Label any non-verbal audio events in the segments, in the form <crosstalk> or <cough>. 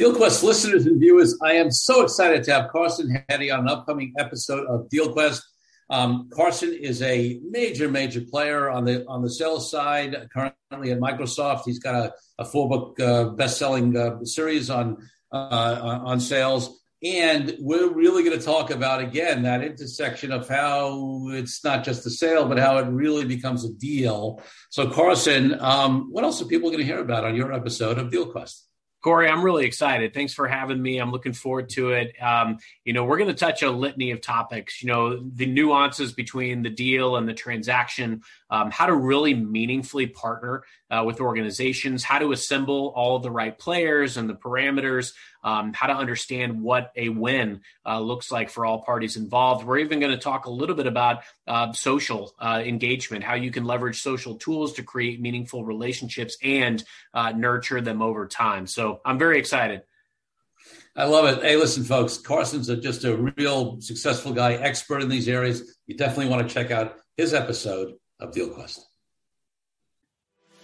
DealQuest listeners and viewers, I am so excited to have Carson Heady on an upcoming episode of DealQuest. Um, Carson is a major, major player on the on the sales side. Currently at Microsoft, he's got a, a four book uh, best selling uh, series on uh, on sales, and we're really going to talk about again that intersection of how it's not just a sale, but how it really becomes a deal. So, Carson, um, what else are people going to hear about on your episode of DealQuest? Corey, I'm really excited. Thanks for having me. I'm looking forward to it. Um, you know, we're going to touch a litany of topics. You know, the nuances between the deal and the transaction, um, how to really meaningfully partner uh, with organizations, how to assemble all the right players and the parameters, um, how to understand what a win uh, looks like for all parties involved. We're even going to talk a little bit about uh, social uh, engagement, how you can leverage social tools to create meaningful relationships and uh, nurture them over time. So I'm very excited. I love it. Hey, listen, folks, Carson's a, just a real successful guy, expert in these areas. You definitely want to check out his episode of DealQuest.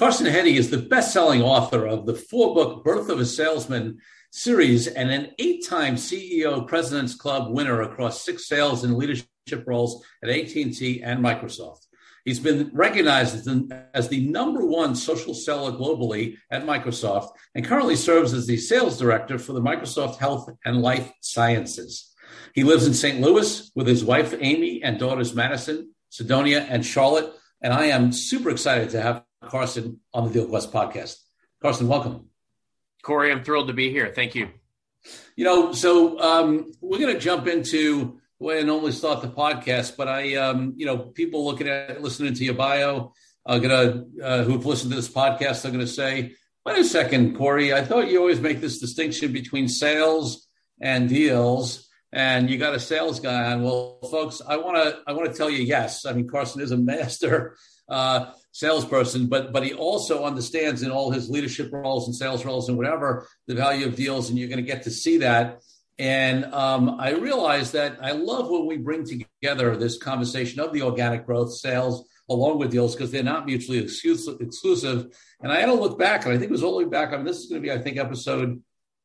Carson Heady is the best selling author of the four book Birth of a Salesman series and an eight time CEO President's Club winner across six sales and leadership roles at AT&T and Microsoft. He's been recognized as the, as the, number one social seller globally at Microsoft and currently serves as the sales director for the Microsoft Health and Life Sciences. He lives in St. Louis with his wife, Amy, and daughters, Madison, Sidonia, and Charlotte. And I am super excited to have Carson on the DealQuest podcast. Carson, welcome. Corey, I'm thrilled to be here. Thank you. You know, so um, we're going to jump into the way I normally start the podcast, but I, um, you know, people looking at listening to your bio are going to uh, who've listened to this podcast are going to say, "Wait a second, Corey. I thought you always make this distinction between sales and deals." and you got a sales guy on. Well, folks, I want to I want to tell you yes. I mean, Carson is a <laughs> master uh, salesperson, but but he also understands in all his leadership roles and sales roles and whatever the value of deals, and you're going to get to see that. And um, I realize that I love when we bring together this conversation of the organic growth sales along with deals because they're not mutually exclusive. And I had to look back, and I think it was all the way back. I mean, this is going to be, I think, episode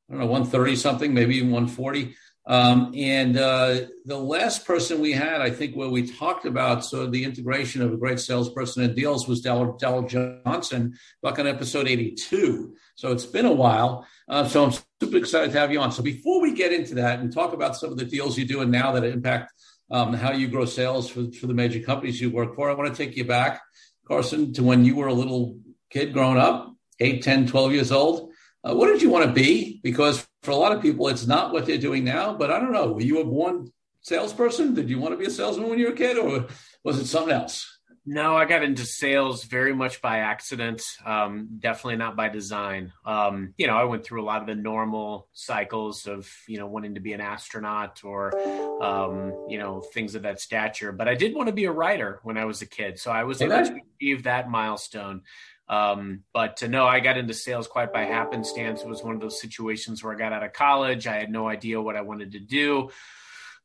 I don't know, 130 something, maybe even 140. Um, and uh, the last person we had, I think, where we talked about sort of the integration of a great salesperson and deals was Dell, Johnson back on episode 82. So it's been a while. Uh, so I'm super excited to have you on. So before we get into that and talk about some of the deals you're doing now that impact um, how you grow sales for, for the major companies you work for, I want to take you back, Carson, to when you were a little kid growing up, 8, 10, 12 years old. Uh, what did you want to be? Because for a lot of people, it's not what they're doing now. But I don't know. Were you a born salesperson? Did you want to be a salesman when you were a kid, or was it something else? No, I got into sales very much by accident. Um, definitely not by design. Um, you know, I went through a lot of the normal cycles of you know wanting to be an astronaut or um, you know things of that stature. But I did want to be a writer when I was a kid, so I was able to achieve that milestone. Um, but to know I got into sales quite by happenstance. It was one of those situations where I got out of college. I had no idea what I wanted to do.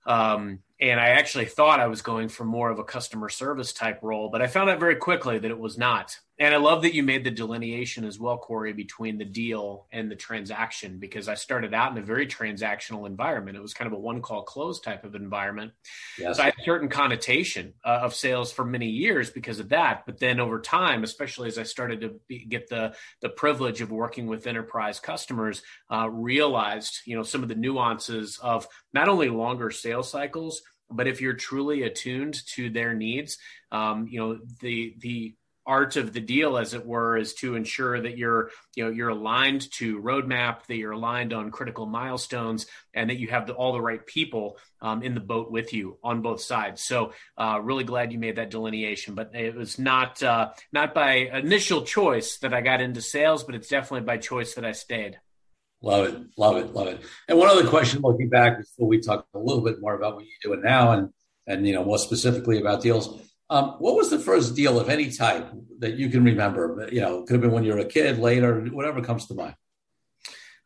Um, and I actually thought I was going for more of a customer service type role, but I found out very quickly that it was not. And I love that you made the delineation as well, Corey, between the deal and the transaction, because I started out in a very transactional environment. It was kind of a one call close type of environment. Yes. So I had a certain connotation uh, of sales for many years because of that. But then over time, especially as I started to be, get the, the privilege of working with enterprise customers, uh, realized, you know, some of the nuances of not only longer sales cycles, but if you're truly attuned to their needs, um, you know, the, the, art of the deal as it were is to ensure that you're you know you're aligned to roadmap that you're aligned on critical milestones and that you have the, all the right people um, in the boat with you on both sides. So uh, really glad you made that delineation but it was not uh, not by initial choice that i got into sales but it's definitely by choice that i stayed. Love it. Love it. Love it. And one other question looking back before we talk a little bit more about what you're doing now and and you know more specifically about deals um, what was the first deal of any type that you can remember? You know, could have been when you were a kid, later, whatever comes to mind.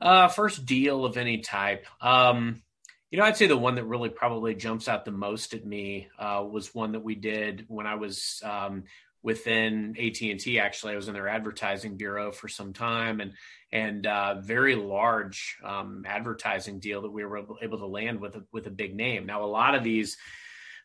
Uh, first deal of any type. Um, you know, I'd say the one that really probably jumps out the most at me uh, was one that we did when I was um, within AT and T. Actually, I was in their advertising bureau for some time, and and uh, very large um, advertising deal that we were able to land with a, with a big name. Now, a lot of these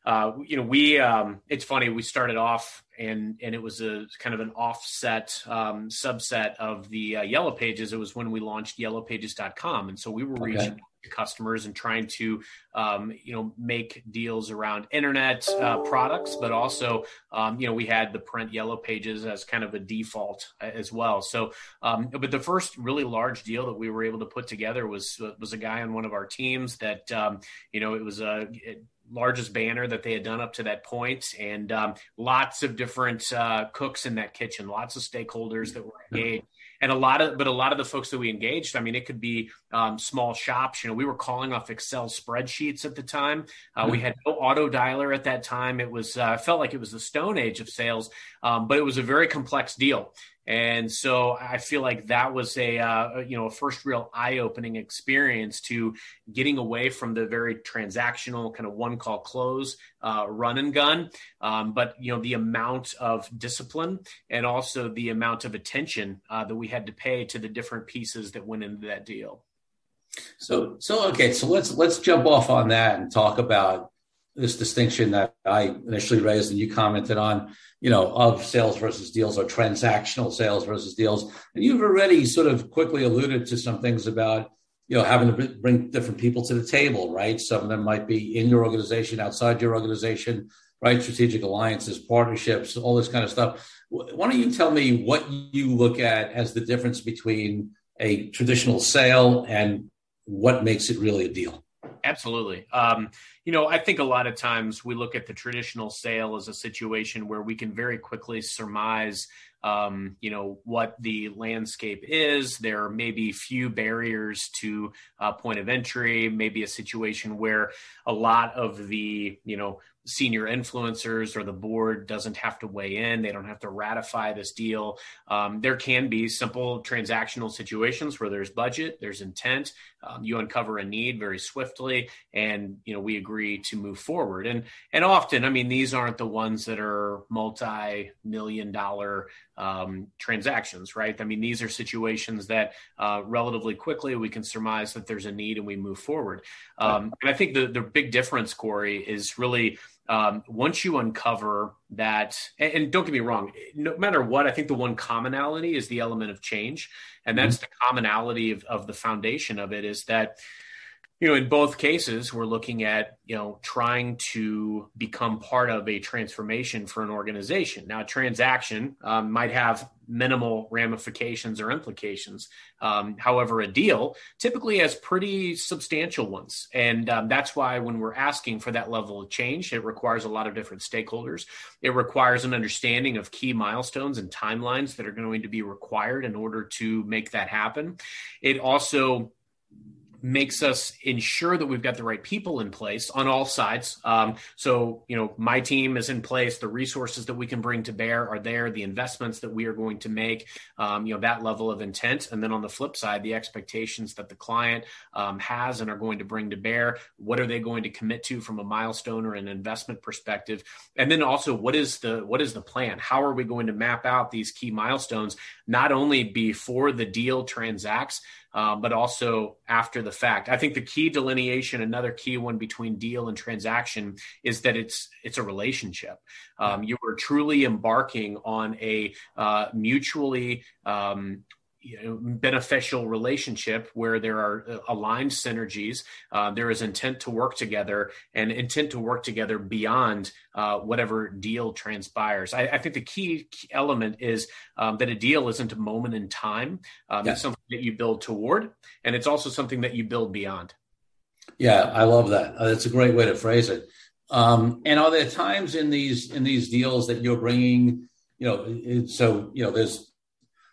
uh, you know, we um, it's funny. We started off and and it was a kind of an offset um, subset of the uh, Yellow Pages. It was when we launched YellowPages.com, and so we were okay. reaching customers and trying to um, you know make deals around internet uh, products but also um, you know we had the print yellow pages as kind of a default uh, as well so um, but the first really large deal that we were able to put together was was a guy on one of our teams that um, you know it was a it, largest banner that they had done up to that point, and um, lots of different uh, cooks in that kitchen, lots of stakeholders that were engaged. And a lot of, but a lot of the folks that we engaged, I mean, it could be um, small shops. You know, we were calling off Excel spreadsheets at the time. Uh, we had no auto dialer at that time. It was uh, felt like it was the stone age of sales, um, but it was a very complex deal. And so I feel like that was a uh, you know a first real eye opening experience to getting away from the very transactional kind of one call close uh, run and gun, um, but you know the amount of discipline and also the amount of attention uh, that we had to pay to the different pieces that went into that deal. So so okay, so let's let's jump off on that and talk about this distinction that I initially raised and you commented on, you know, of sales versus deals or transactional sales versus deals. And you've already sort of quickly alluded to some things about, you know, having to bring different people to the table, right? Some of them might be in your organization, outside your organization, right? Strategic alliances, partnerships, all this kind of stuff. Why don't you tell me what you look at as the difference between a traditional sale and what makes it really a deal? Absolutely. Um, you know, I think a lot of times we look at the traditional sale as a situation where we can very quickly surmise, um, you know, what the landscape is. There may be few barriers to uh, point of entry, maybe a situation where a lot of the, you know, senior influencers or the board doesn't have to weigh in. They don't have to ratify this deal. Um, there can be simple transactional situations where there's budget, there's intent. Um, you uncover a need very swiftly, and you know we agree to move forward. And and often, I mean, these aren't the ones that are multi-million dollar um, transactions, right? I mean, these are situations that uh, relatively quickly we can surmise that there's a need and we move forward. Um, and I think the the big difference, Corey, is really um, once you uncover that, and, and, don't get me wrong, no matter what, I think the one commonality is the element of change. And that's mm-hmm. the commonality of, of the foundation of it is that you know, in both cases, we're looking at, you know, trying to become part of a transformation for an organization. Now, a transaction um, might have minimal ramifications or implications. Um, however, a deal typically has pretty substantial ones. And um, that's why when we're asking for that level of change, it requires a lot of different stakeholders. It requires an understanding of key milestones and timelines that are going to be required in order to make that happen. It also makes us ensure that we've got the right people in place on all sides. Um, so, you know, my team is in place. The resources that we can bring to bear are there. The investments that we are going to make, um, you know, that level of intent. And then on the flip side, the expectations that the client um, has and are going to bring to bear. What are they going to commit to from a milestone or an investment perspective? And then also, what is the what is the plan? How are we going to map out these key milestones? Not only before the deal transacts, um, but also after the fact. I think the key delineation, another key one between deal and transaction, is that it's it's a relationship. Um, you are truly embarking on a uh, mutually um, you know, beneficial relationship where there are uh, aligned synergies. Uh, there is intent to work together and intent to work together beyond uh, whatever deal transpires. I, I, think the key element is um, that a deal isn't a moment in time. Um, yeah. It's something that you build toward, and it's also something that you build beyond. Yeah, I love that. Uh, that's a great way to phrase it. Um, and are there times in these in these deals that you're bringing? You know, so you know, there's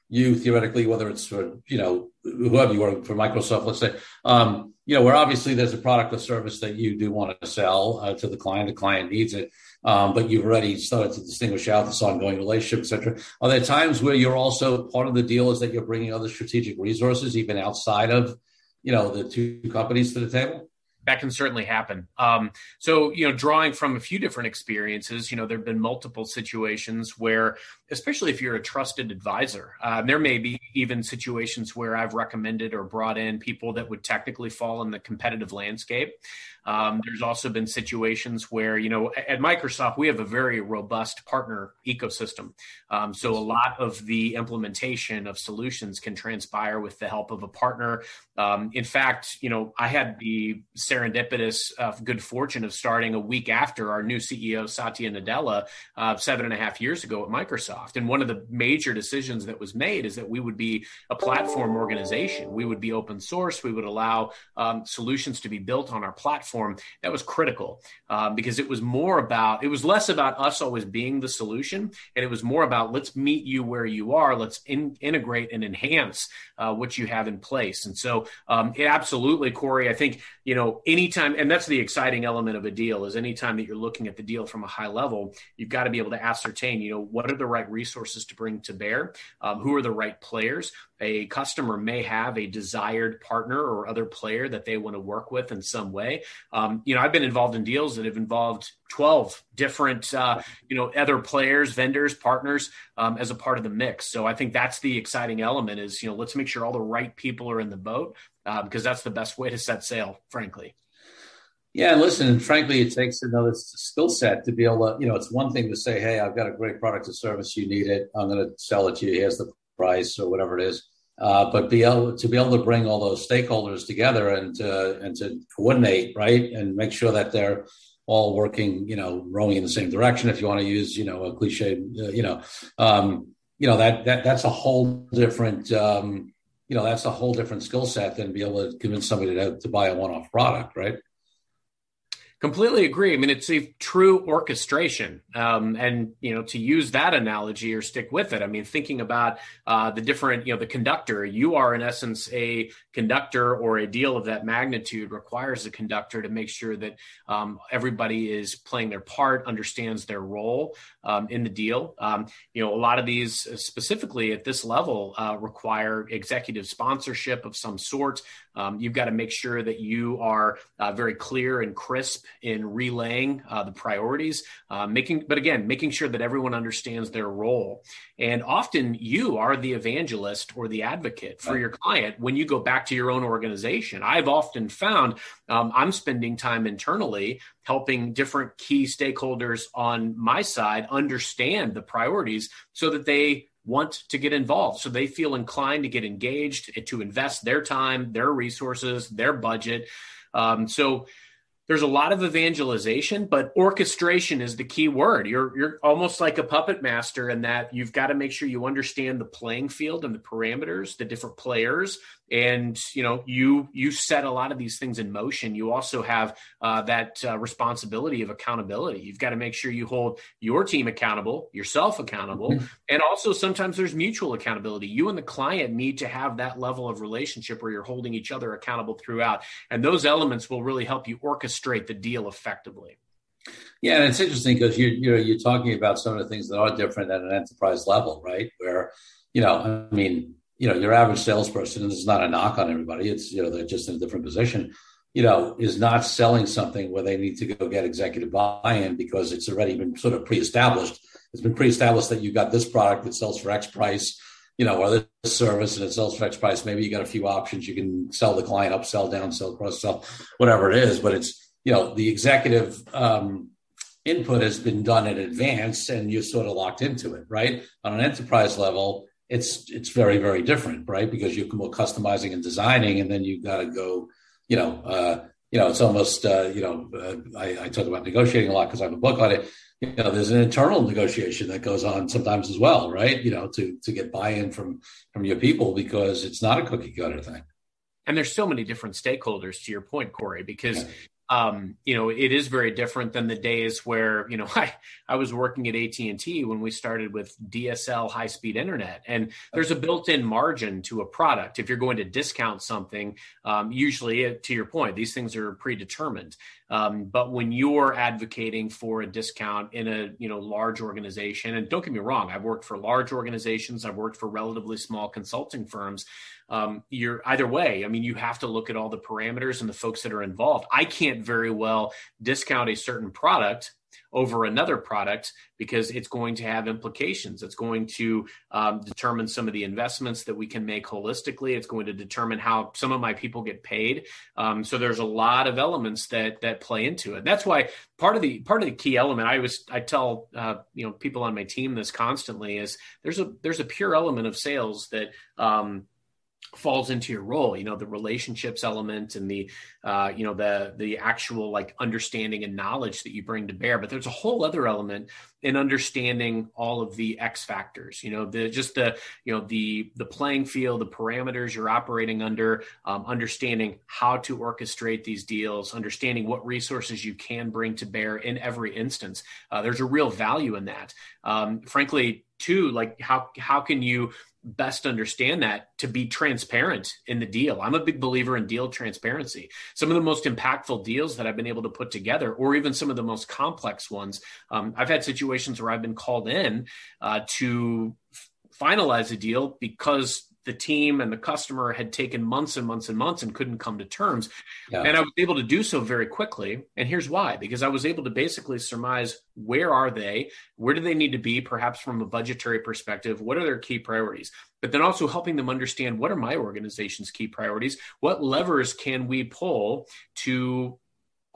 you theoretically, whether it's for you know whoever you are for Microsoft, let's say, um, you know, where obviously there's a product or service that you do want to sell uh, to the client, the client needs it, um, but you've already started to distinguish out this ongoing relationship, etc. Are there times where you're also part of the deal is that you're bringing other strategic resources even outside of you know the two companies to the table? That can certainly happen. Um, so, you know, drawing from a few different experiences, you know, there have been multiple situations where, especially if you're a trusted advisor, uh, there may be even situations where I've recommended or brought in people that would technically fall in the competitive landscape. Um, there's also been situations where, you know, at Microsoft, we have a very robust partner ecosystem. Um, so a lot of the implementation of solutions can transpire with the help of a partner. Um, in fact, you know, I had the serendipitous uh, good fortune of starting a week after our new CEO, Satya Nadella, uh, seven and a half years ago at Microsoft. And one of the major decisions that was made is that we would be a platform organization. We would be open source. We would allow um, solutions to be built on our platform platform, that was critical um, because it was more about, it was less about us always being the solution. And it was more about let's meet you where you are. Let's in, integrate and enhance uh, what you have in place. And so, um, it absolutely, Corey, I think, you know, anytime, and that's the exciting element of a deal is anytime that you're looking at the deal from a high level, you've got to be able to ascertain, you know, what are the right resources to bring to bear? Um, who are the right players? a customer may have a desired partner or other player that they want to work with in some way. Um, you know, I've been involved in deals that have involved 12 different, uh, you know, other players, vendors, partners um, as a part of the mix. So I think that's the exciting element is, you know, let's make sure all the right people are in the boat because that's the best way to set sail, frankly. Yeah, and listen, frankly, it takes another skill set to be able to, you know, it's one thing to say, hey, I've got a great product or service, you need it, I'm going to sell it to you. Here's the price or whatever it is. Uh, but be able to be able to bring all those stakeholders together and to, and to coordinate, right, and make sure that they're all working, you know, rowing in the same direction. If you want to use, you know, a cliche, uh, you know, um, you know that that that's a whole different, um, you know, that's a whole different skill set than be able to convince somebody to, to buy a one-off product, right? Completely agree. I mean, it's a true orchestration, um, and you know, to use that analogy or stick with it. I mean, thinking about uh, the different, you know, the conductor. You are in essence a conductor, or a deal of that magnitude requires a conductor to make sure that um, everybody is playing their part, understands their role um, in the deal. Um, you know, a lot of these, uh, specifically at this level, uh, require executive sponsorship of some sort. Um, you've got to make sure that you are uh, very clear and crisp in relaying uh, the priorities, uh, making, but again, making sure that everyone understands their role. And often you are the evangelist or the advocate for your client when you go back to your own organization. I've often found um, I'm spending time internally helping different key stakeholders on my side understand the priorities so that they want to get involved. So they feel inclined to get engaged, to invest their time, their resources, their budget. Um, so there's a lot of evangelization, but orchestration is the key word. You're you're almost like a puppet master in that you've got to make sure you understand the playing field and the parameters, the different players, and you know you you set a lot of these things in motion you also have uh, that uh, responsibility of accountability you've got to make sure you hold your team accountable yourself accountable mm-hmm. and also sometimes there's mutual accountability you and the client need to have that level of relationship where you're holding each other accountable throughout and those elements will really help you orchestrate the deal effectively yeah, and it's interesting because you you know you're talking about some of the things that are different at an enterprise level, right? Where you know, I mean, you know, your average salesperson, and this is not a knock on everybody, it's, you know, they're just in a different position, you know, is not selling something where they need to go get executive buy in because it's already been sort of pre established. It's been pre established that you got this product that sells for X price, you know, or this service and it sells for X price. Maybe you got a few options. You can sell the client up, sell down, sell cross sell, whatever it is. But it's, you know, the executive, um, input has been done in advance and you're sort of locked into it, right? On an enterprise level, it's it's very very different, right? Because you're more customizing and designing, and then you got to go, you know, uh, you know, it's almost uh, you know, uh, I, I, talk about negotiating a lot because I have a book on it. You know, there's an internal negotiation that goes on sometimes as well, right? You know, to to get buy-in from from your people because it's not a cookie cutter thing. And there's so many different stakeholders to your point, Corey, because yeah um, you know, it is very different than the days where, you know, <laughs> I, I was working at AT&T when we started with DSL high speed internet and there's a built-in margin to a product. If you're going to discount something, um, usually uh, to your point, these things are predetermined. Um, but when you're advocating for a discount in a, you know, large organization, and don't get me wrong, I've worked for large organizations, I've worked for relatively small consulting firms um, you're either way. I mean, you have to look at all the parameters and the folks that are involved. I can't very well discount a certain product over another product because it's going to have implications. It's going to um, determine some of the investments that we can make holistically. It's going to determine how some of my people get paid. Um, so there's a lot of elements that that play into it. That's why part of the part of the key element I was I tell uh, you know people on my team this constantly is there's a there's a pure element of sales that um, falls into your role you know the relationships element and the uh, you know the the actual like understanding and knowledge that you bring to bear. But there's a whole other element in understanding all of the x factors you know the just the you know the the playing field the parameters you're operating under um, understanding how to orchestrate these deals understanding what resources you can bring to bear in every instance. Uh, there's a real value in that. Um, frankly too like how how can you best understand that to be transparent in the deal. I'm a big believer in deal transparency. Some of the most impactful deals that I've been able to put together, or even some of the most complex ones, um, I've had situations where I've been called in uh, to finalize a deal because the team and the customer had taken months and months and months and couldn't come to terms. Yeah. And I was able to do so very quickly. And here's why because I was able to basically surmise where are they? Where do they need to be, perhaps from a budgetary perspective? What are their key priorities? But then also helping them understand what are my organization's key priorities? What levers can we pull to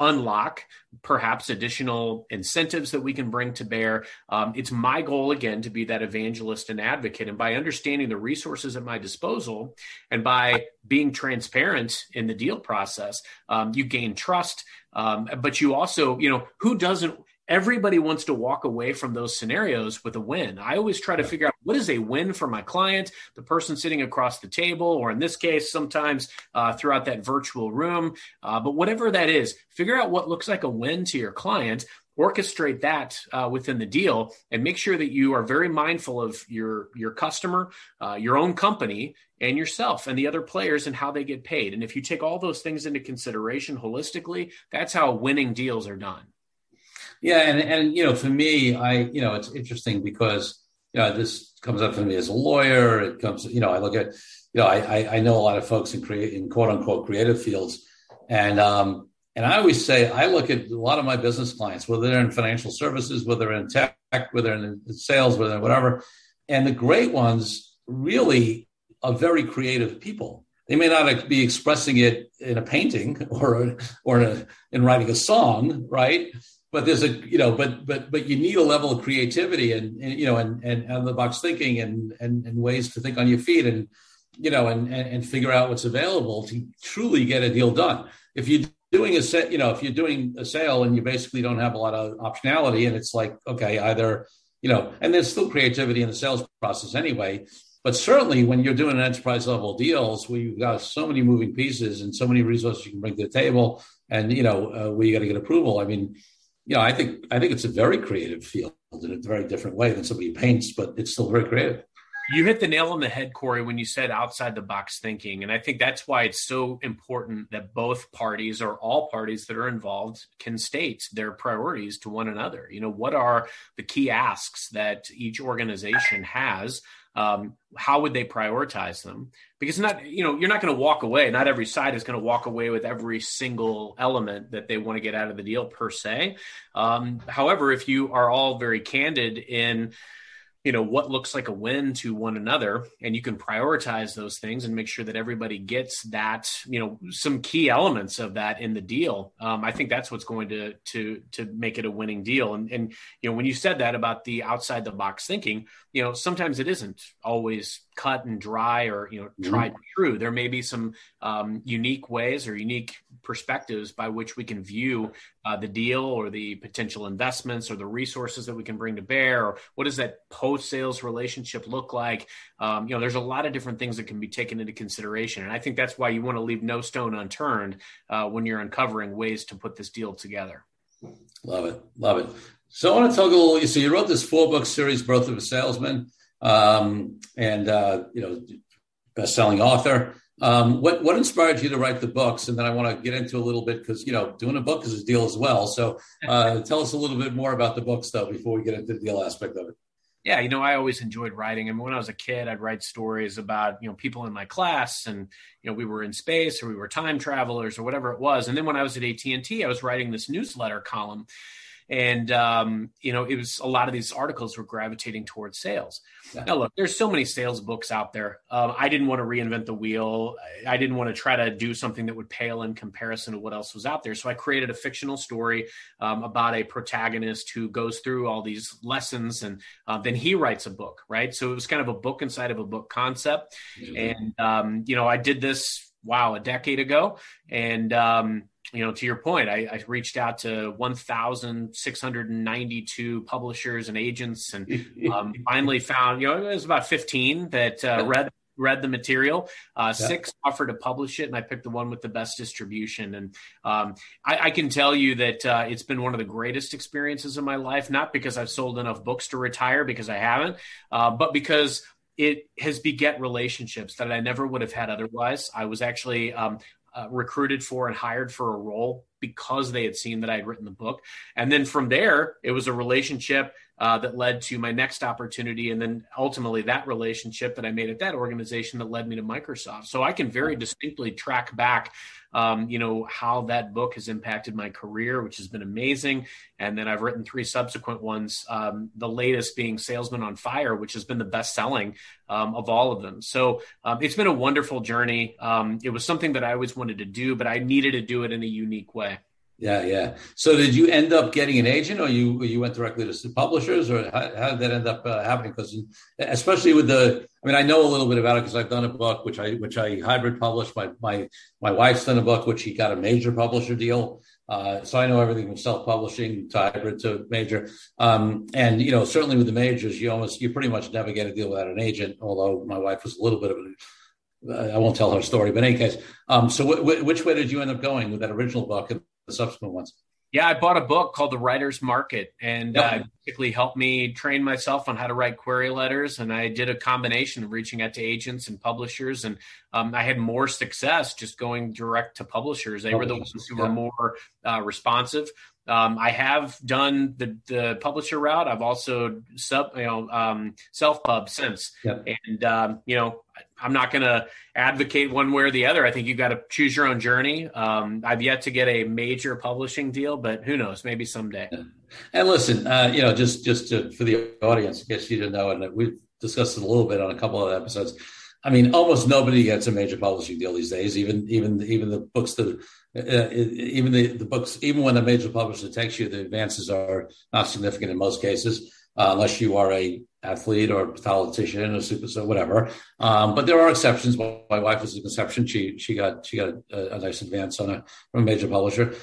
unlock perhaps additional incentives that we can bring to bear. Um, it's my goal, again, to be that evangelist and advocate. And by understanding the resources at my disposal and by being transparent in the deal process, um, you gain trust. Um, but you also, you know, who doesn't? Everybody wants to walk away from those scenarios with a win. I always try to figure out what is a win for my client, the person sitting across the table, or in this case, sometimes uh, throughout that virtual room. Uh, but whatever that is, figure out what looks like a win to your client. Orchestrate that uh, within the deal, and make sure that you are very mindful of your your customer, uh, your own company, and yourself, and the other players, and how they get paid. And if you take all those things into consideration holistically, that's how winning deals are done. Yeah, and and you know, for me, I you know, it's interesting because you know this comes up for me as a lawyer. It comes, you know, I look at, you know, I I know a lot of folks in create in quote unquote creative fields, and um and I always say I look at a lot of my business clients, whether they're in financial services, whether they're in tech, whether they're in sales, whether they're whatever, and the great ones really are very creative people. They may not be expressing it in a painting or or in, a, in writing a song, right? But there's a you know but but but you need a level of creativity and, and you know and and out of the box thinking and, and and ways to think on your feet and you know and, and and figure out what's available to truly get a deal done if you're doing a set you know if you're doing a sale and you basically don't have a lot of optionality and it's like okay either you know and there's still creativity in the sales process anyway but certainly when you're doing an enterprise level deals where you've got so many moving pieces and so many resources you can bring to the table, and you know uh, where you got to get approval. I mean, you know, I think I think it's a very creative field in a very different way than somebody paints, but it's still very creative. You hit the nail on the head, Corey, when you said outside the box thinking. And I think that's why it's so important that both parties or all parties that are involved can state their priorities to one another. You know, what are the key asks that each organization has um, how would they prioritize them? Because not you know you're not going to walk away. Not every side is going to walk away with every single element that they want to get out of the deal per se. Um, however if you are all very candid in you know what looks like a win to one another and you can prioritize those things and make sure that everybody gets that you know some key elements of that in the deal. Um, i think that's what's going to to to make it a winning deal. And and you know when you said that about the outside the box thinking you know sometimes it isn't always cut and dry or you know mm-hmm. tried mm-hmm. true. There may be some um, unique ways or unique perspectives by which we can view uh, the deal or the potential investments or the resources that we can bring to bear or what does that post sales relationship look like? Um, you know there's a lot of different things that can be taken into consideration. And i think that's why you want to leave no stone unturned uh, when you're uncovering ways to put this deal together. Love it. Love it. So i want to talk a little so you wrote this four book series birth of a salesman um, and uh, you know, best-selling author. Um, what what inspired you to write the books? And then I want to get into a little bit because you know doing a book is a deal as well. So uh, <laughs> tell us a little bit more about the books though before we get into the deal aspect of it. Yeah, you know, I always enjoyed writing. I mean, when I was a kid, I'd write stories about you know people in my class, and you know we were in space or we were time travelers or whatever it was. And then when I was at AT and T, I was writing this newsletter column and um, you know it was a lot of these articles were gravitating towards sales. Yeah. now look there's so many sales books out there. Um, i didn't want to reinvent the wheel. I didn't want to try to do something that would pale in comparison to what else was out there. So i created a fictional story um, about a protagonist who goes through all these lessons and uh, then he writes a book right? So it was kind of a book inside of a book concept. Mm-hmm. and um, you know i did this wow a decade ago and um, you know, to your point, I, I reached out to 1,692 publishers and agents, and <laughs> um, finally found, you know, it was about 15 that uh, read read the material. Uh, yeah. Six offered to publish it, and I picked the one with the best distribution. And um, I, I, can tell you that uh, it's been one of the greatest experiences of my life. Not because I've sold enough books to retire, because I haven't, uh, but because it has beget relationships that I never would have had otherwise. I was actually um, uh, recruited for and hired for a role because they had seen that I had written the book. And then from there, it was a relationship uh, that led to my next opportunity. And then ultimately, that relationship that I made at that organization that led me to Microsoft. So I can very distinctly track back um, you know, how that book has impacted my career, which has been amazing. And then I've written three subsequent ones, um, the latest being Salesman on Fire, which has been the best selling um, of all of them. So um, it's been a wonderful journey. Um, it was something that I always wanted to do, but I needed to do it in a unique way. Yeah, yeah. So did you end up getting an agent, or you you went directly to publishers, or how, how did that end up uh, happening? Because especially with the, I mean, I know a little bit about it because I've done a book which I which I hybrid published. My my my wife's done a book which she got a major publisher deal. Uh, so I know everything from self-publishing to hybrid to major. Um, and you know, certainly with the majors, you almost you pretty much never get a deal without an agent. Although my wife was a little bit of a I won't tell her story, but in any case, um, so w- w- which way did you end up going with that original book? The subsequent ones? Yeah, I bought a book called The Writer's Market, and yep. uh, basically helped me train myself on how to write query letters. And I did a combination of reaching out to agents and publishers, and um, I had more success just going direct to publishers. They were the ones who yeah. were more uh, responsive. Um, I have done the, the publisher route. I've also sub, you know, um, self pub since, yep. and um, you know, I'm not going to advocate one way or the other. I think you've got to choose your own journey. Um, I've yet to get a major publishing deal, but who knows? Maybe someday. And listen, uh, you know, just just to, for the audience, in case you didn't know, and we've discussed it a little bit on a couple of episodes. I mean, almost nobody gets a major publishing deal these days. Even even even the books that uh, even the, the books even when a major publisher takes you, the advances are not significant in most cases, uh, unless you are a athlete or politician or super so whatever. Um, but there are exceptions. My wife was an exception. She she got she got a, a nice advance on a from a major publisher.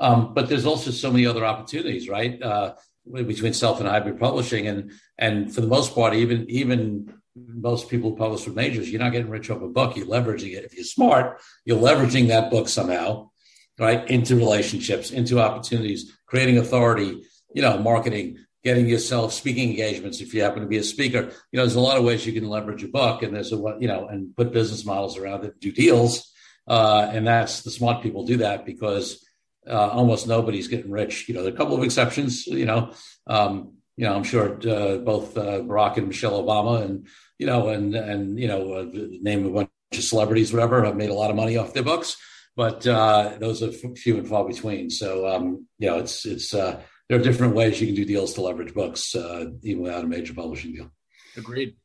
Um, but there's also so many other opportunities, right? Uh, between self and hybrid publishing, and and for the most part, even even most people who publish with majors, you're not getting rich off a book. You're leveraging it. If you're smart, you're leveraging that book somehow, right, into relationships, into opportunities, creating authority, you know, marketing, getting yourself speaking engagements if you happen to be a speaker. You know, there's a lot of ways you can leverage a book, and there's a what, you know, and put business models around it, do deals, uh, and that's the smart people do that because uh, almost nobody's getting rich. You know, there are a couple of exceptions. You know, um, you know, I'm sure uh, both uh, Barack and Michelle Obama, and you know, and and you know, uh, name a bunch of celebrities, whatever, have made a lot of money off their books, but uh, those are few and far between. So, um, you know, it's it's uh, there are different ways you can do deals to leverage books, uh, even without a major publishing deal. Agreed.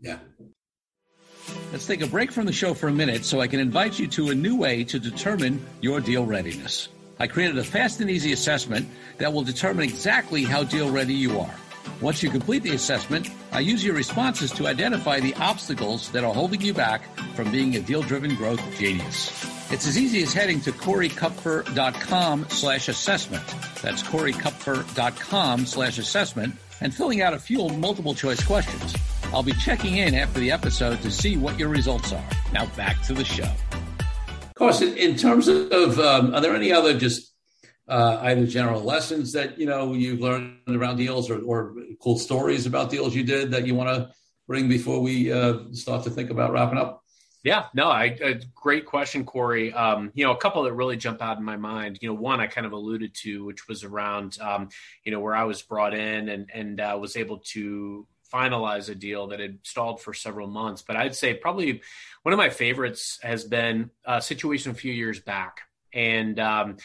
Yeah. Let's take a break from the show for a minute so I can invite you to a new way to determine your deal readiness. I created a fast and easy assessment that will determine exactly how deal ready you are. Once you complete the assessment, I use your responses to identify the obstacles that are holding you back from being a deal-driven growth genius. It's as easy as heading to coreykupfer.com slash assessment. That's coreykupfer.com slash assessment and filling out a few multiple choice questions. I'll be checking in after the episode to see what your results are. Now back to the show. Of course, in terms of, um, are there any other just uh, either general lessons that you know you've learned around deals, or, or cool stories about deals you did that you want to bring before we uh, start to think about wrapping up? Yeah, no, I, a great question, Corey. Um, you know, a couple that really jump out in my mind. You know, one I kind of alluded to, which was around, um, you know, where I was brought in and and uh, was able to finalize a deal that had stalled for several months. But I'd say probably one of my favorites has been a situation a few years back. And, um,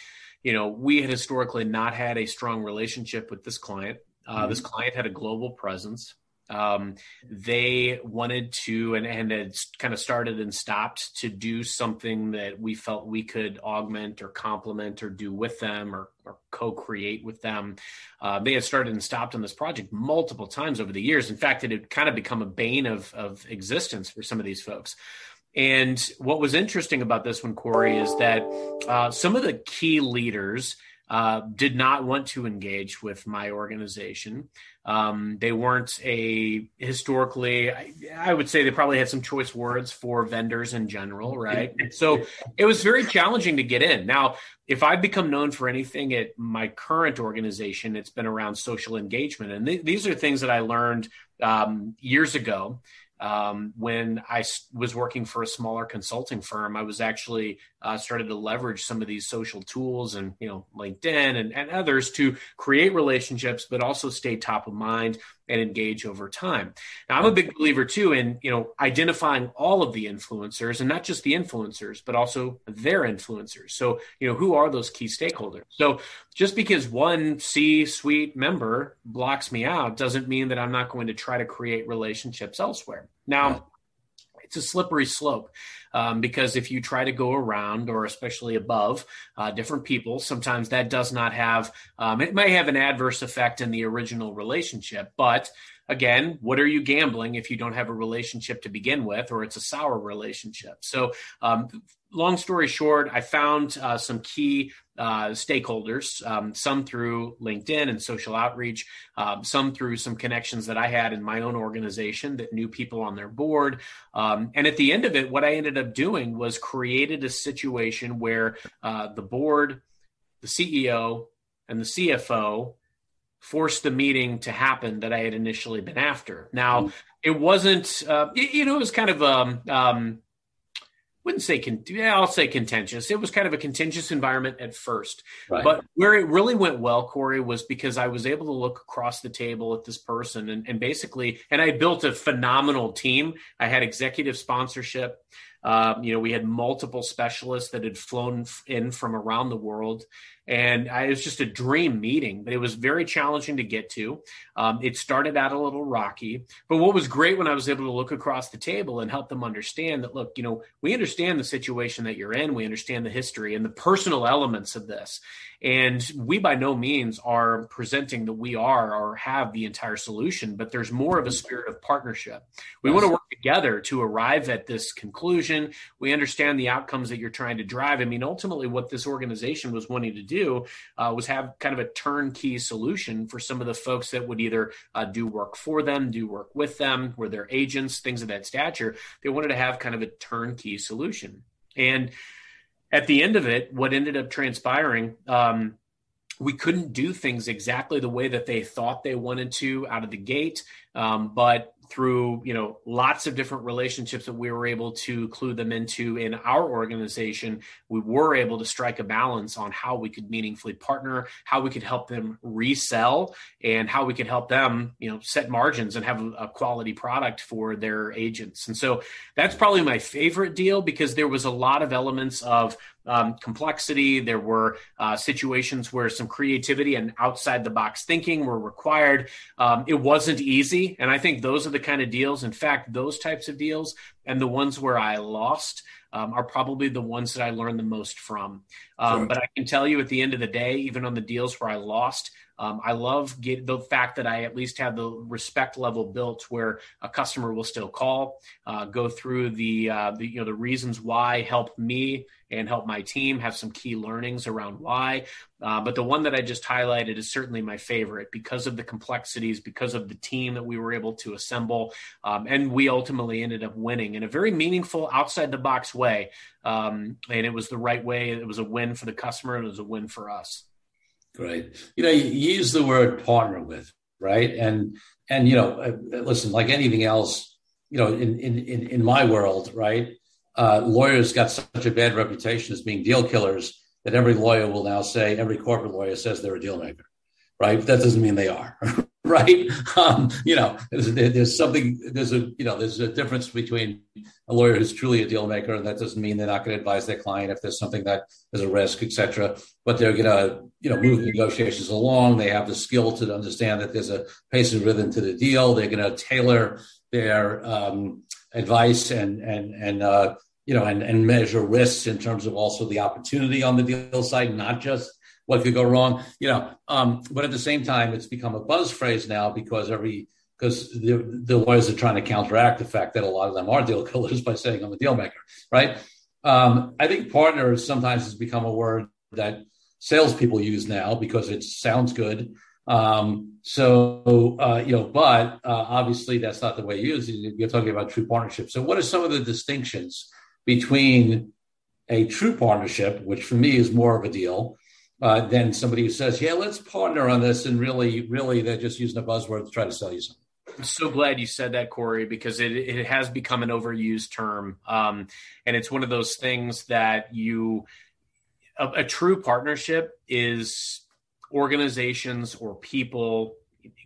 you know, we had historically not had a strong relationship with this client. Uh, mm-hmm. This client had a global presence. Um, they wanted to and, and had kind of started and stopped to do something that we felt we could augment or complement or do with them or, or co-create with them. Uh, they had started and stopped on this project multiple times over the years. In fact, it had kind of become a bane of, of existence for some of these folks. And what was interesting about this one, Corey, is that uh, some of the key leaders uh, did not want to engage with my organization. Um, they weren't a historically, I, I, would say they probably had some choice words for vendors in general, right? <laughs> so it was very challenging to get in. Now, if I've become known for anything at my current organization, it's been around social engagement. And th- these are things that I learned um, years ago um, when I was working for a smaller consulting firm, I was actually uh, started to leverage some of these social tools and you know LinkedIn and, and others to create relationships, but also stay top of mind and engage over time. Now, I'm a big believer too in you know identifying all of the influencers and not just the influencers, but also their influencers. So you know who are those key stakeholders. So just because one C-suite member blocks me out doesn't mean that I'm not going to try to create relationships elsewhere. Now, it's a slippery slope um, because if you try to go around or especially above uh, different people, sometimes that does not have, um, it may have an adverse effect in the original relationship. But again, what are you gambling if you don't have a relationship to begin with or it's a sour relationship? So, um, long story short, I found uh, some key uh, stakeholders, um, some through LinkedIn and social outreach, um, some through some connections that I had in my own organization that knew people on their board. Um, and at the end of it, what I ended up doing was created a situation where uh, the board, the CEO, and the CFO forced the meeting to happen that I had initially been after. Now, mm-hmm. it wasn't, uh, you know, it was kind of um, um, wouldn't say con- yeah, I'll say contentious. It was kind of a contentious environment at first, right. but where it really went well, Corey, was because I was able to look across the table at this person and, and basically, and I built a phenomenal team. I had executive sponsorship. Um, you know, we had multiple specialists that had flown in from around the world, and I, it was just a dream meeting. But it was very challenging to get to. Um, it started out a little rocky, but what was great when I was able to look across the table and help them understand that, look, you know, we understand the situation that you're in, we understand the history and the personal elements of this, and we by no means are presenting that we are or have the entire solution, but there's more of a spirit of partnership. We yes. want to work together to arrive at this conclusion. We understand the outcomes that you're trying to drive. I mean, ultimately, what this organization was wanting to do uh, was have kind of a turnkey solution for some of the folks that would either uh, do work for them, do work with them, were their agents, things of that stature. They wanted to have kind of a turnkey solution. And at the end of it, what ended up transpiring, um, we couldn't do things exactly the way that they thought they wanted to out of the gate. Um, but through you know lots of different relationships that we were able to clue them into in our organization we were able to strike a balance on how we could meaningfully partner how we could help them resell and how we could help them you know set margins and have a quality product for their agents and so that's probably my favorite deal because there was a lot of elements of um, complexity. There were uh, situations where some creativity and outside the box thinking were required. Um, it wasn't easy. And I think those are the kind of deals, in fact, those types of deals and the ones where I lost. Um, are probably the ones that I learned the most from. Um, sure. But I can tell you at the end of the day, even on the deals where I lost, um, I love get, the fact that I at least have the respect level built where a customer will still call, uh, go through the, uh, the you know the reasons why, help me and help my team have some key learnings around why. Uh, but the one that I just highlighted is certainly my favorite because of the complexities, because of the team that we were able to assemble, um, and we ultimately ended up winning in a very meaningful, outside the box way. Um, and it was the right way. It was a win for the customer. It was a win for us. Great. You know, you use the word partner with, right? And and you know, uh, listen, like anything else, you know, in in in, my world, right? Uh, lawyers got such a bad reputation as being deal killers that every lawyer will now say, every corporate lawyer says they're a deal maker, right? That doesn't mean they are, <laughs> <laughs> right? Um, you know, there's, there's, something, there's a, you know, there's a difference between a lawyer who's truly a deal maker, and that doesn't mean they're not going to advise their client if there's something that is a risk, etc. But they're going to, you know, move negotiations along. They have the skill to understand that there's a pace and rhythm to the deal. They're going to tailor their um, advice and and and uh, you know and and measure risks in terms of also the opportunity on the deal side, not just what could go wrong. You know, um, but at the same time, it's become a buzz phrase now because every because the, the lawyers are trying to counteract the fact that a lot of them are deal <laughs> killers by saying I'm a deal maker, right? Um, I think partner sometimes has become a word that salespeople use now because it sounds good. Um, so, uh, you know, but uh, obviously that's not the way you use it. You're talking about true partnership. So, what are some of the distinctions between a true partnership, which for me is more of a deal, uh, than somebody who says, "Yeah, let's partner on this," and really, really, they're just using a buzzword to try to sell you something. I'm so glad you said that, Corey, because it, it has become an overused term. Um, and it's one of those things that you, a, a true partnership is organizations or people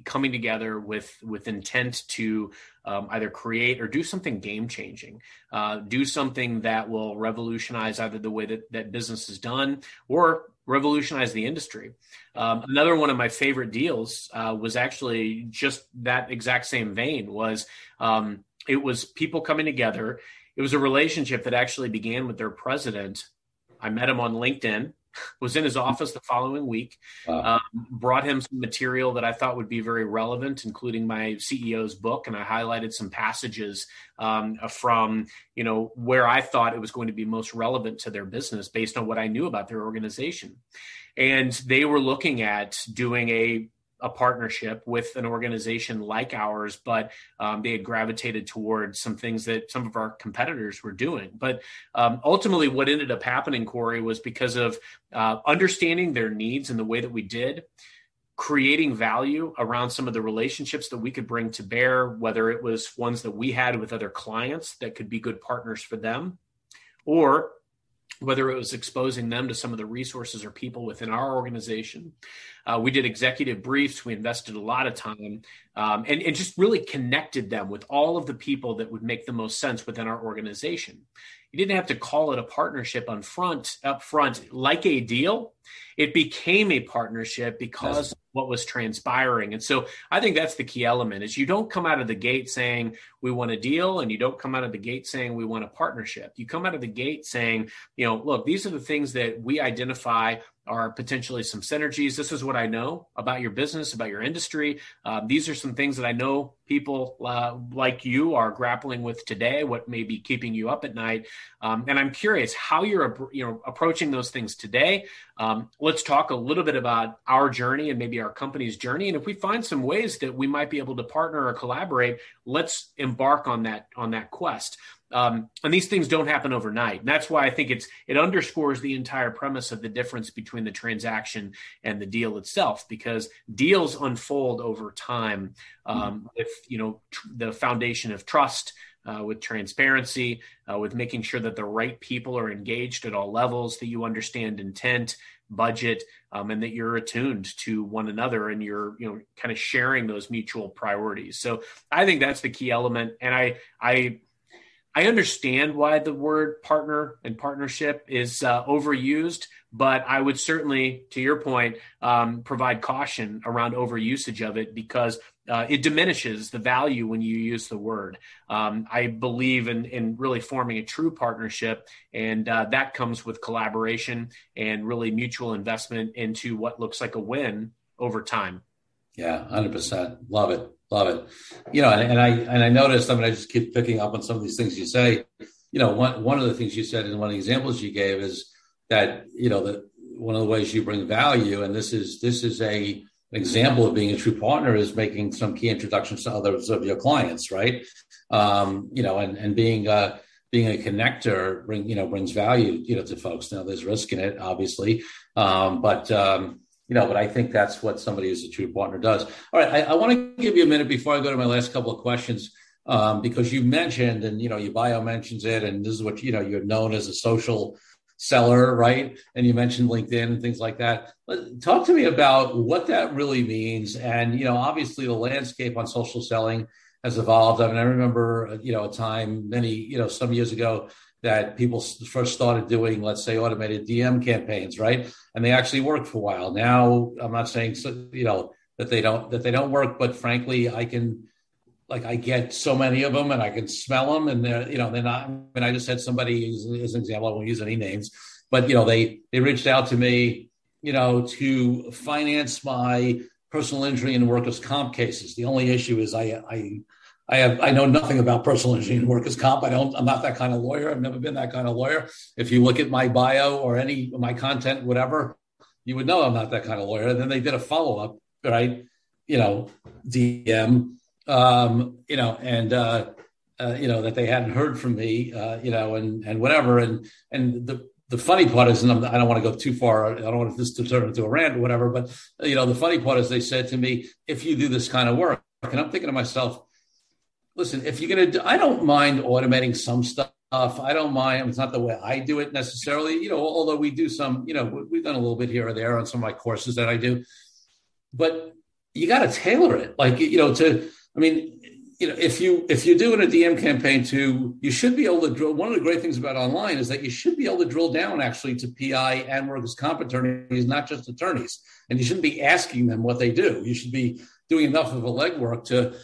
coming together with with intent to um, either create or do something game changing, uh, do something that will revolutionize either the way that, that business is done or revolutionize the industry. Um, another one of my favorite deals uh, was actually just that exact same vein. Was um, it was people coming together. It was a relationship that actually began with their president. I met him on LinkedIn was in his office the following week, wow. um, brought him some material that I thought would be very relevant, including my CEO's book, and I highlighted some passages um, from you know where I thought it was going to be most relevant to their business based on what I knew about their organization. And they were looking at doing a a partnership with an organization like ours, but um, they had gravitated towards some things that some of our competitors were doing. But um, ultimately, what ended up happening, Corey, was because of uh, understanding their needs in the way that we did, creating value around some of the relationships that we could bring to bear, whether it was ones that we had with other clients that could be good partners for them, or whether it was exposing them to some of the resources or people within our organization. Uh, we did executive briefs. We invested a lot of time um, and, and just really connected them with all of the people that would make the most sense within our organization. You didn't have to call it a partnership on front up front like a deal. It became a partnership because what was transpiring. And so I think that's the key element is you don't come out of the gate saying we want a deal and you don't come out of the gate saying we want a partnership. You come out of the gate saying, you know, look, these are the things that we identify are potentially some synergies. This is what I know about your business, about your industry. Uh, these are some things that I know people uh, like you are grappling with today. What may be keeping you up at night, um, and I'm curious how you're you know approaching those things today. Um, let's talk a little bit about our journey and maybe our company's journey, and if we find some ways that we might be able to partner or collaborate, let's embark on that on that quest. Um, and these things don't happen overnight. And that's why I think it's it underscores the entire premise of the difference between the transaction and the deal itself, because deals unfold over time um, with you know tr- the foundation of trust, uh, with transparency, uh, with making sure that the right people are engaged at all levels, that you understand intent, budget, um, and that you're attuned to one another and you're you know kind of sharing those mutual priorities. So I think that's the key element, and I I I understand why the word partner and partnership is uh, overused, but I would certainly, to your point, um, provide caution around overusage of it because uh, it diminishes the value when you use the word. Um, I believe in, in really forming a true partnership, and uh, that comes with collaboration and really mutual investment into what looks like a win over time. Yeah, hundred percent. Love it. Love it. You know, and, and, I and I noticed. I mean, I just keep picking up on some of these things you say. You know, one one of the things you said and one of the examples you gave is that you know that one of the ways you bring value, and this is this is a an example of being a true partner is making some key introductions to others of your clients, right? Um, you know, and and being uh, being a connector bring you know brings value you know to folks. Now, there's risk in it, obviously, um, but um, you know, but I think that's what somebody who's a true partner does. All right, I, I want to give you a minute before I go to my last couple of questions, um, because you mentioned, and you know, your bio mentions it, and this is what you know, you're known as a social seller, right? And you mentioned LinkedIn and things like that. Talk to me about what that really means, and you know, obviously the landscape on social selling has evolved. I mean, I remember, you know, a time many, you know, some years ago that people first started doing, let's say, automated DM campaigns, right? And they actually worked for a while. Now, I'm not saying you know that they don't that they don't work, but frankly, I can like I get so many of them, and I can smell them, and they're you know they're not. I mean, I just had somebody as, an example. I won't use any names, but you know they they reached out to me, you know, to finance my personal injury and workers' comp cases. The only issue is I I I have I know nothing about personal injury and workers comp. I don't. I'm not that kind of lawyer. I've never been that kind of lawyer. If you look at my bio or any my content, whatever, you would know I'm not that kind of lawyer. And then they did a follow up, right? You know, DM, um, you know, and uh, uh, you know that they hadn't heard from me, uh, you know, and and whatever. And and the the funny part is, and I'm, I do not want to go too far. I don't want this to turn into a rant or whatever. But you know, the funny part is, they said to me, "If you do this kind of work," and I'm thinking to myself listen, if you're going to, I don't mind automating some stuff. I don't mind. It's not the way I do it necessarily, you know, although we do some, you know, we've done a little bit here or there on some of my courses that I do, but you got to tailor it. Like, you know, to, I mean, you know, if you, if you're doing a DM campaign too, you should be able to drill. One of the great things about online is that you should be able to drill down actually to PI and workers' comp attorneys, not just attorneys. And you shouldn't be asking them what they do. You should be doing enough of a legwork to,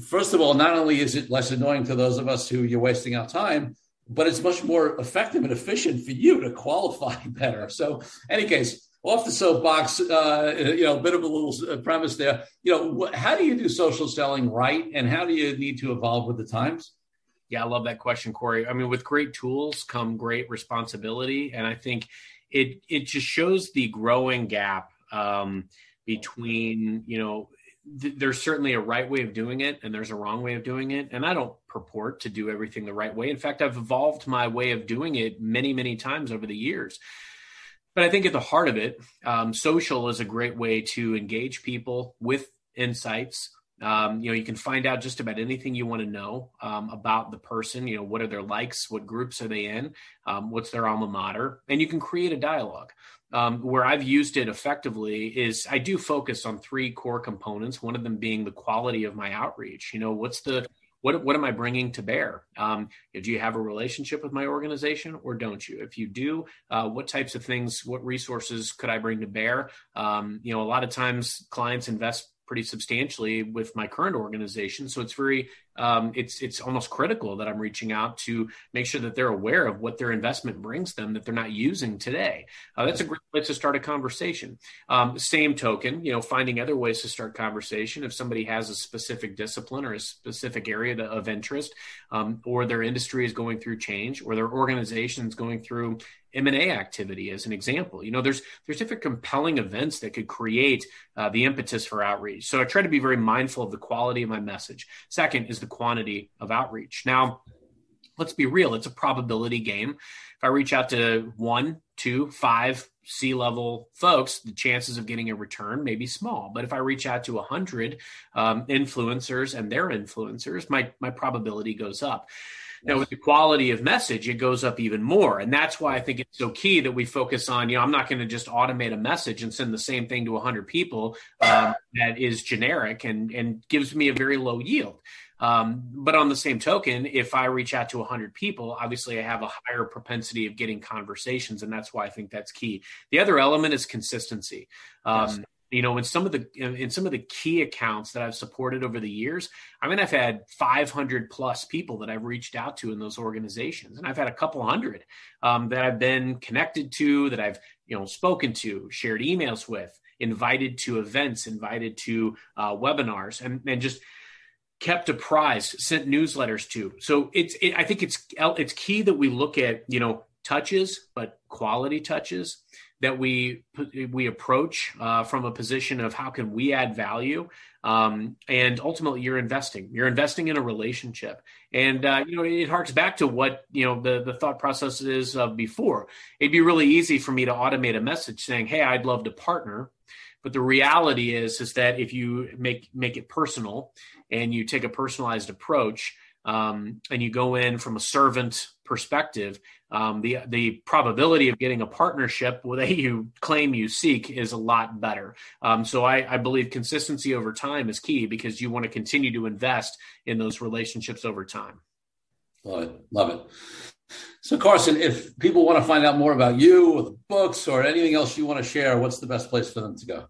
first of all, not only is it less annoying to those of us who you're wasting our time, but it's much more effective and efficient for you to qualify <laughs> better. So, any case, off the soapbox, uh, you know, a bit of a little uh, premise there. You know, wh- how do you do social selling right, and how do you need to evolve with the times? Yeah, I love that question, Corey. I mean, with great tools come great responsibility, and I think it it just shows the growing gap um, between you know th- there's certainly a right way of doing it and there's a wrong way of doing it. And i don't purport to do everything the right way. In fact i've evolved my way of doing it many many times over the years. But i think at the heart of it um, social is a great way to engage people with insights. Um, you know you can find out just about anything you want to know um, about the person you know what are their likes what groups are they in um, what's their alma mater and you can create a dialogue um, where I've used it effectively is I do focus on three core components. One of them being the quality of my outreach. You know, what's the what what am I bringing to bear? Um, do you have a relationship with my organization or don't you? If you do, uh, what types of things, what resources could I bring to bear? Um, you know, a lot of times clients invest pretty substantially with my current organization, so it's very um, it's it's almost critical that I'm reaching out to make sure that they're aware of what their investment brings them that they're not using today. Uh, that's a great place to start a conversation. Um, same token, you know, finding other ways to start conversation. If somebody has a specific discipline or a specific area of interest, um, or their industry is going through change, or their organization is going through M&A activity as an example. You know, there's there's different compelling events that could create uh, the impetus for outreach. So I try to be very mindful of the quality of my message. Second is the quantity of outreach. Now, let's be real, it's a probability game. If I reach out to one, two, five C-level folks, the chances of getting a return may be small. But if I reach out to a hundred um, influencers and their influencers, my my probability goes up. Now, with the quality of message, it goes up even more. And that's why I think it's so key that we focus on, you know, I'm not going to just automate a message and send the same thing to 100 people um, that is generic and, and gives me a very low yield. Um, but on the same token, if I reach out to 100 people, obviously I have a higher propensity of getting conversations, and that's why I think that's key. The other element is consistency. Um, yes you know in some of the in some of the key accounts that i've supported over the years i mean i've had 500 plus people that i've reached out to in those organizations and i've had a couple hundred um, that i've been connected to that i've you know spoken to shared emails with invited to events invited to uh, webinars and, and just kept apprised sent newsletters to. So it's it, i think it's it's key that we look at you know touches but quality touches that we we approach uh, from a position of how can we add value um, and ultimately you're investing. You're investing in a relationship. And uh, you know it harks back to what you know the the thought process is of before. It'd be really easy for me to automate a message saying hey i'd love to partner but the reality is is that if you make make it personal and you take a personalized approach um, and you go in from a servant perspective, um, the the probability of getting a partnership that you claim you seek is a lot better. Um, so I, I, believe consistency over time is key because you want to continue to invest in those relationships over time. Love it, love it. So Carson, if people want to find out more about you or the books or anything else you want to share, what's the best place for them to go?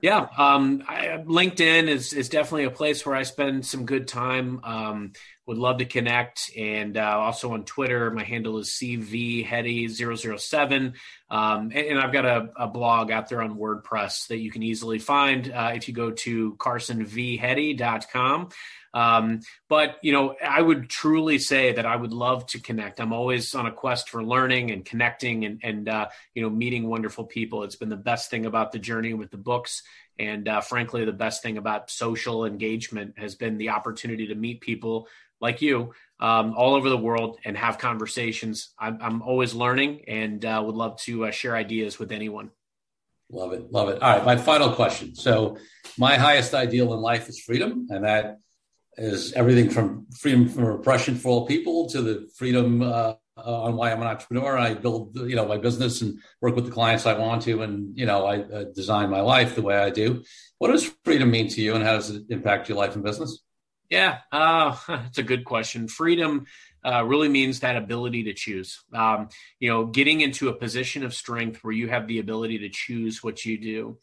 Yeah, um, I, LinkedIn is is definitely a place where I spend some good time. Um, would love to connect, and uh, also on Twitter, my handle is cvheady007, um, and, and, I've got a, a, blog out there on WordPress that you can easily find uh, if you go to carsonvheady.com. Um, but you know, I would truly say that I would love to connect. I'm always on a quest for learning and connecting and and uh, you know meeting wonderful people. It's been the best thing about the journey with the books. And uh, frankly, the best thing about social engagement has been the opportunity to meet people like you um, all over the world and have conversations. I'm, I'm always learning and uh, would love to uh, share ideas with anyone. Love it. Love it. All right. My final question. So, my highest ideal in life is freedom, and that is everything from freedom from oppression for all people to the freedom uh, on why I'm an entrepreneur. I build, you know, my business and work with the clients I want to, and you know, I uh, design my life the way I do. What does freedom mean to you, and how does it impact your life and business? Yeah, uh, <laughs> it's a good question. Freedom uh, really means that ability to choose. Um, you know, getting into a position of strength where you have the ability to choose what you do.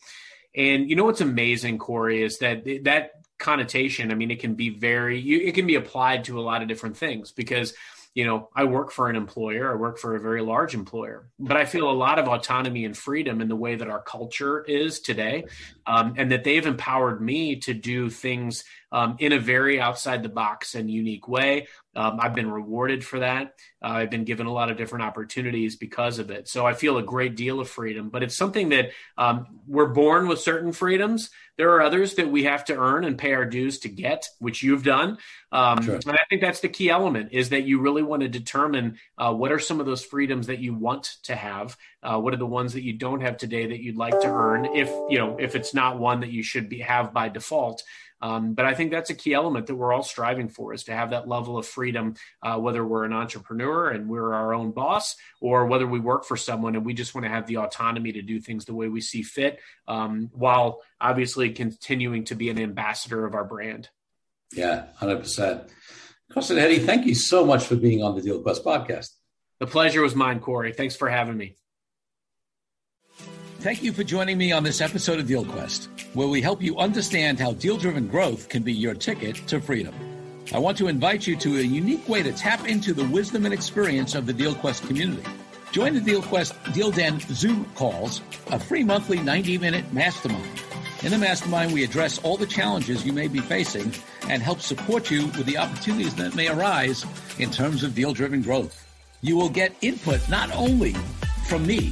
And you know what's amazing, Corey, is that that connotation. I mean, it can be very, you, it can be applied to a lot of different things because, you know, I work for an employer, I work for a very large employer, but I feel a lot of autonomy and freedom in the way that our culture is today, um, and that they've empowered me to do things um, in a very outside the box and unique way. Um, I've been rewarded for that. Uh, I've been given a lot of different opportunities because of it. So I feel a great deal of freedom, but it's something that um, we're born with certain freedoms. There are others that we have to earn and pay our dues to get, which you've done. Um, sure. And I think that's the key element is that you really want to determine uh, what are some of those freedoms that you want to have. Uh, what are the ones that you don't have today that you'd like to earn? If you know, if it's not one that you should be have by default. Um, but I think that's a key element that we're all striving for is to have that level of freedom, uh, whether we're an entrepreneur and we're our own boss, or whether we work for someone and we just want to have the autonomy to do things the way we see fit, um, while obviously continuing to be an ambassador of our brand. Yeah, hundred percent. Carson Heady, thank you so much for being on the Deal Quest podcast. The pleasure was mine, Corey. Thanks for having me. Thank you for joining me on this episode of DealQuest, where we help you understand how deal driven growth can be your ticket to freedom. I want to invite you to a unique way to tap into the wisdom and experience of the DealQuest community. Join the DealQuest Deal Den Zoom calls, a free monthly 90 minute mastermind. In the mastermind, we address all the challenges you may be facing and help support you with the opportunities that may arise in terms of deal driven growth. You will get input not only from me,